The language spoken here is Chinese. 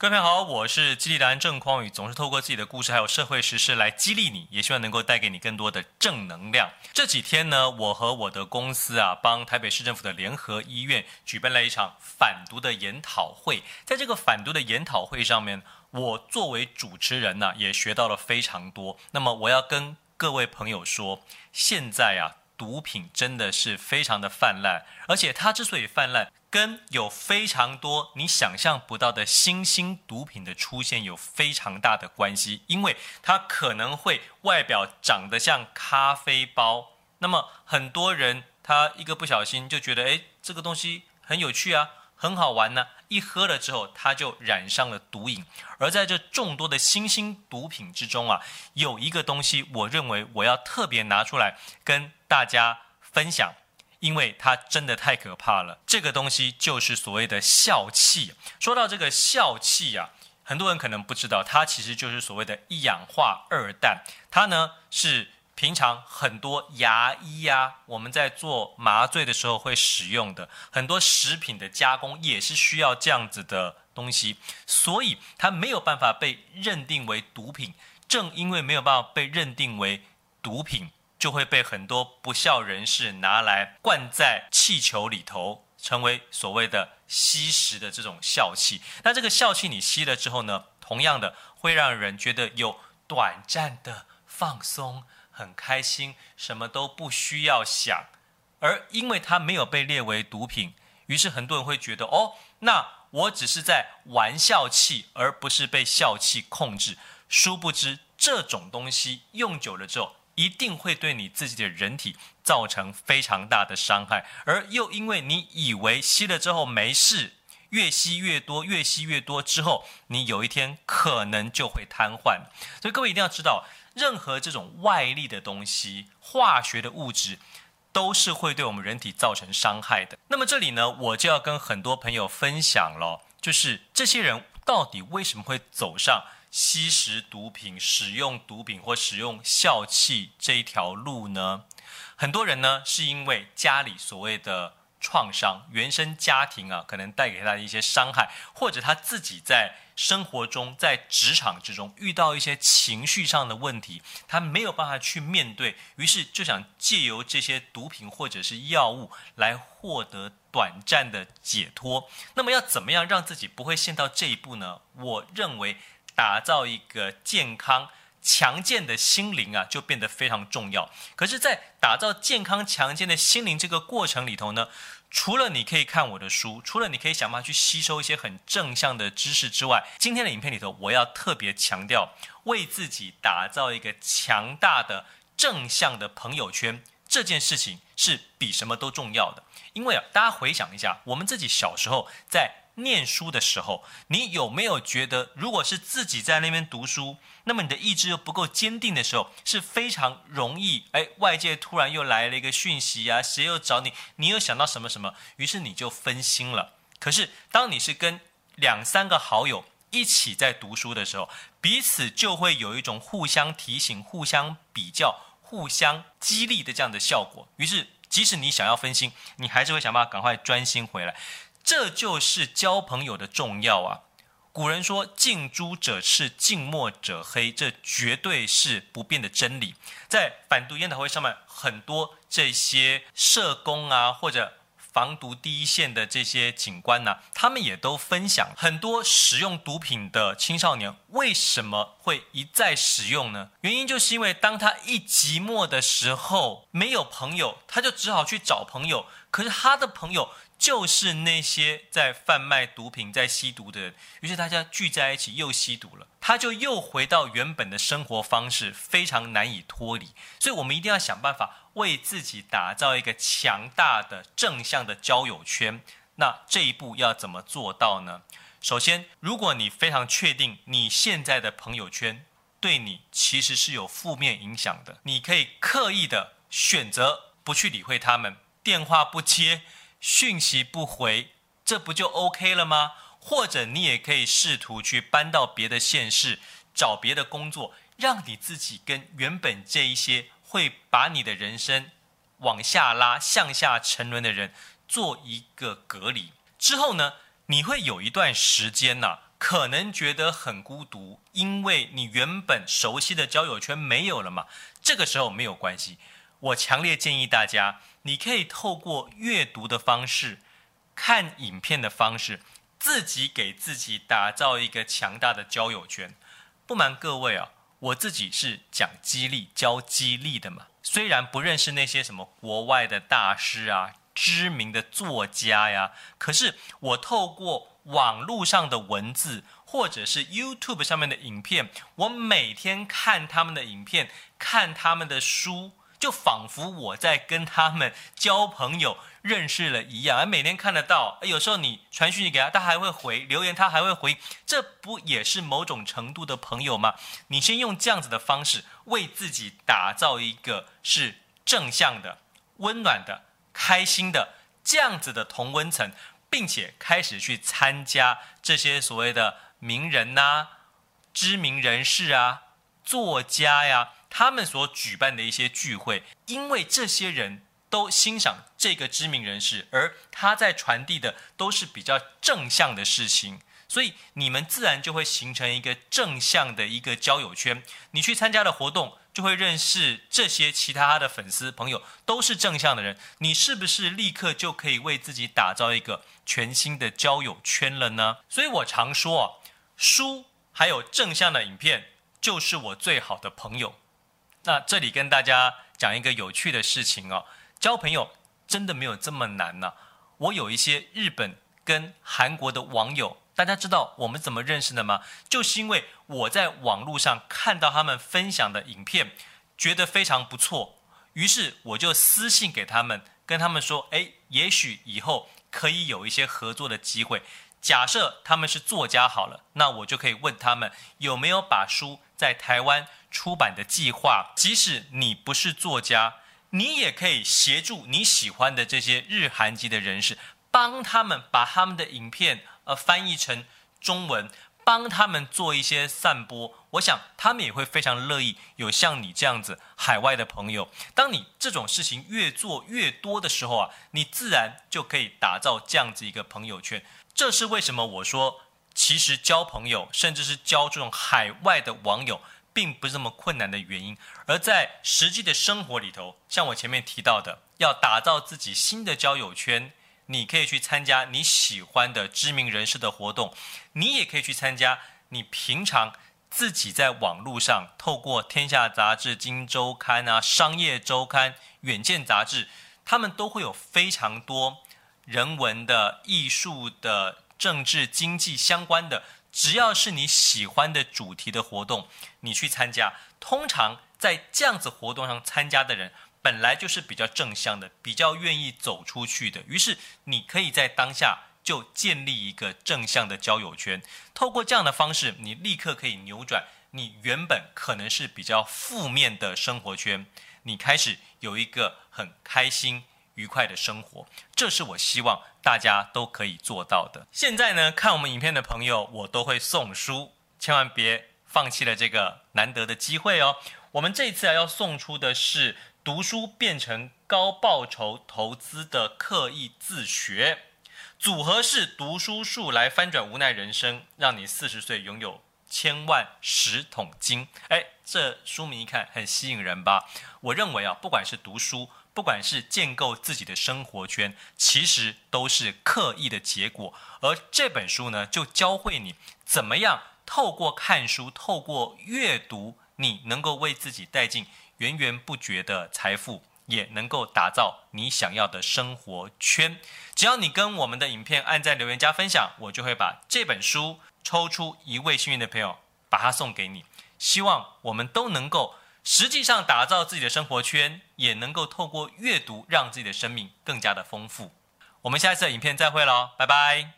各位朋友好，我是激励达人郑匡宇，总是透过自己的故事还有社会时事来激励你，也希望能够带给你更多的正能量。这几天呢，我和我的公司啊，帮台北市政府的联合医院举办了一场反毒的研讨会。在这个反毒的研讨会上面，我作为主持人呢、也学到了非常多。那么我要跟各位朋友说，现在啊，毒品真的是非常的泛滥，而且它之所以泛滥，跟有非常多你想象不到的新兴毒品的出现有非常大的关系，因为它可能会外表长得像咖啡包，那么很多人他一个不小心就觉得，诶，这个东西很有趣啊，很好玩呢，一喝了之后他就染上了毒瘾。而在这众多的新兴毒品之中啊，有一个东西，我认为我要特别拿出来跟大家分享。因为它真的太可怕了，这个东西就是所谓的笑气。说到这个笑气啊，很多人可能不知道，它其实就是所谓的一氧化二氮。它呢是平常很多牙医呀，我们在做麻醉的时候会使用的，很多食品的加工也是需要这样子的东西，所以它没有办法被认定为毒品。正因为没有办法被认定为毒品。就会被很多不肖人士拿来灌在气球里头，成为所谓的吸食的这种笑气。那这个笑气你吸了之后呢，同样的会让人觉得有短暂的放松，很开心，什么都不需要想。而因为它没有被列为毒品，于是很多人会觉得，哦，那我只是在玩笑气，而不是被笑气控制。殊不知，这种东西用久了之后，一定会对你自己的人体造成非常大的伤害，而又因为你以为吸了之后没事，越吸越多，越吸越多之后，你有一天可能就会瘫痪。所以各位一定要知道，任何这种外力的东西，化学的物质，都是会对我们人体造成伤害的。那么这里呢，我就要跟很多朋友分享了，就是这些人到底为什么会走上吸食毒品、使用毒品或使用笑气这一条路呢？很多人呢是因为家里所谓的创伤，原生家庭啊，可能带给他的一些伤害，或者他自己在生活中、在职场之中遇到一些情绪上的问题，他没有办法去面对，于是就想借由这些毒品或者是药物来获得短暂的解脱。那么要怎么样让自己不会陷到这一步呢？我认为。打造一个健康强健的心灵啊，就变得非常重要。可是，在打造健康强健的心灵这个过程里头呢，除了你可以看我的书，除了你可以想办法去吸收一些很正向的知识之外，今天的影片里头，我要特别强调，为自己打造一个强大的正向的朋友圈，这件事情是比什么都重要的。因为啊，大家回想一下，我们自己小时候在。念书的时候，你有没有觉得，如果是自己在那边读书，那么你的意志又不够坚定的时候，是非常容易，哎，外界突然又来了一个讯息啊，谁又找你，你又想到什么什么，于是你就分心了。可是，当你是跟两三个好友一起在读书的时候，彼此就会有一种互相提醒、互相比较、互相激励的这样的效果。于是，即使你想要分心，你还是会想办法赶快专心回来。这就是交朋友的重要啊！古人说“近朱者赤，近墨者黑”，这绝对是不变的真理。在反毒研讨会上面，很多这些社工啊，或者防毒第一线的这些警官呐、他们也都分享很多使用毒品的青少年为什么会一再使用呢？原因就是因为当他一寂寞的时候，没有朋友，他就只好去找朋友。可是他的朋友。就是那些在贩卖毒品、在吸毒的人，于是大家聚在一起又吸毒了，他就又回到原本的生活方式，非常难以脱离。所以，我们一定要想办法为自己打造一个强大的正向的交友圈。那这一步要怎么做到呢？首先，如果你非常确定你现在的朋友圈对你其实是有负面影响的，你可以刻意的选择不去理会他们，电话不接。讯息不回，这不就 OK 了吗？或者你也可以试图去搬到别的县市，找别的工作，让你自己跟原本这一些会把你的人生往下拉、向下沉沦的人做一个隔离。之后呢，你会有一段时间呐、可能觉得很孤独，因为你原本熟悉的交友圈没有了嘛。这个时候没有关系，我强烈建议大家，你可以透过阅读的方式、看影片的方式，自己给自己打造一个强大的交友圈。不瞒各位啊，我自己是讲激励、教激励的嘛。虽然不认识那些什么国外的大师啊、知名的作家呀，可是我透过网络上的文字，或者是 YouTube 上面的影片，我每天看他们的影片，看他们的书，就仿佛我在跟他们交朋友、认识了一样。而每天看得到，有时候你传讯息给他，他还会回留言，他还会回，这不也是某种程度的朋友吗？你先用这样子的方式，为自己打造一个是正向的、温暖的、开心的这样子的同温层。并且开始去参加这些所谓的名人呐、知名人士啊、作家呀，他们所举办的一些聚会，因为这些人都欣赏这个知名人士，而他在传递的都是比较正向的事情。所以你们自然就会形成一个正向的一个交友圈。你去参加的活动，就会认识这些其他的粉丝朋友，都是正向的人。你是不是立刻就可以为自己打造一个全新的交友圈了呢？所以我常说啊，书还有正向的影片，就是我最好的朋友。那这里跟大家讲一个有趣的事情哦，交朋友真的没有这么难呢。我有一些日本跟韩国的网友。大家知道我们怎么认识的吗？就是因为我在网络上看到他们分享的影片，觉得非常不错，于是我就私信给他们，跟他们说：“哎，也许以后可以有一些合作的机会。假设他们是作家好了，那我就可以问他们有没有把书在台湾出版的计划。即使你不是作家，你也可以协助你喜欢的这些日韩籍的人士，帮他们把他们的影片。”呃，翻译成中文，帮他们做一些散播，我想他们也会非常乐意有像你这样子海外的朋友。当你这种事情越做越多的时候啊，你自然就可以打造这样子一个朋友圈。这是为什么我说，其实交朋友，甚至是交这种海外的网友，并不是这么困难的原因。而在实际的生活里头，像我前面提到的，要打造自己新的交友圈。你可以去参加你喜欢的知名人士的活动，你也可以去参加你平常自己在网络上透过《天下杂志》《金周刊》啊、《商业周刊》《远见杂志》，他们都会有非常多人文的、艺术的、政治经济相关的，只要是你喜欢的主题的活动，你去参加。通常在这样子活动上参加的人，本来就是比较正向的，比较愿意走出去的，于是你可以在当下就建立一个正向的交友圈。透过这样的方式，你立刻可以扭转你原本可能是比较负面的生活圈，你开始有一个很开心愉快的生活。这是我希望大家都可以做到的。现在呢，看我们影片的朋友，我都会送书，千万别放弃了这个难得的机会哦。我们这次啊，要送出的是。读书变成高报酬投资的刻意自学组合式读书术，来翻转无奈人生，让你四十岁拥有千万十桶金。哎，这书名一看很吸引人吧？我认为啊，不管是读书，不管是建构自己的生活圈，其实都是刻意的结果。而这本书呢，就教会你怎么样透过看书，透过阅读，你能够为自己带进。源源不绝的财富，也能够打造你想要的生活圈。只要你跟我们的影片按赞、留言、加分享，我就会把这本书抽出一位幸运的朋友，把它送给你。希望我们都能够实际上打造自己的生活圈，也能够透过阅读让自己的生命更加的丰富。我们下一次的影片再会喽，拜拜。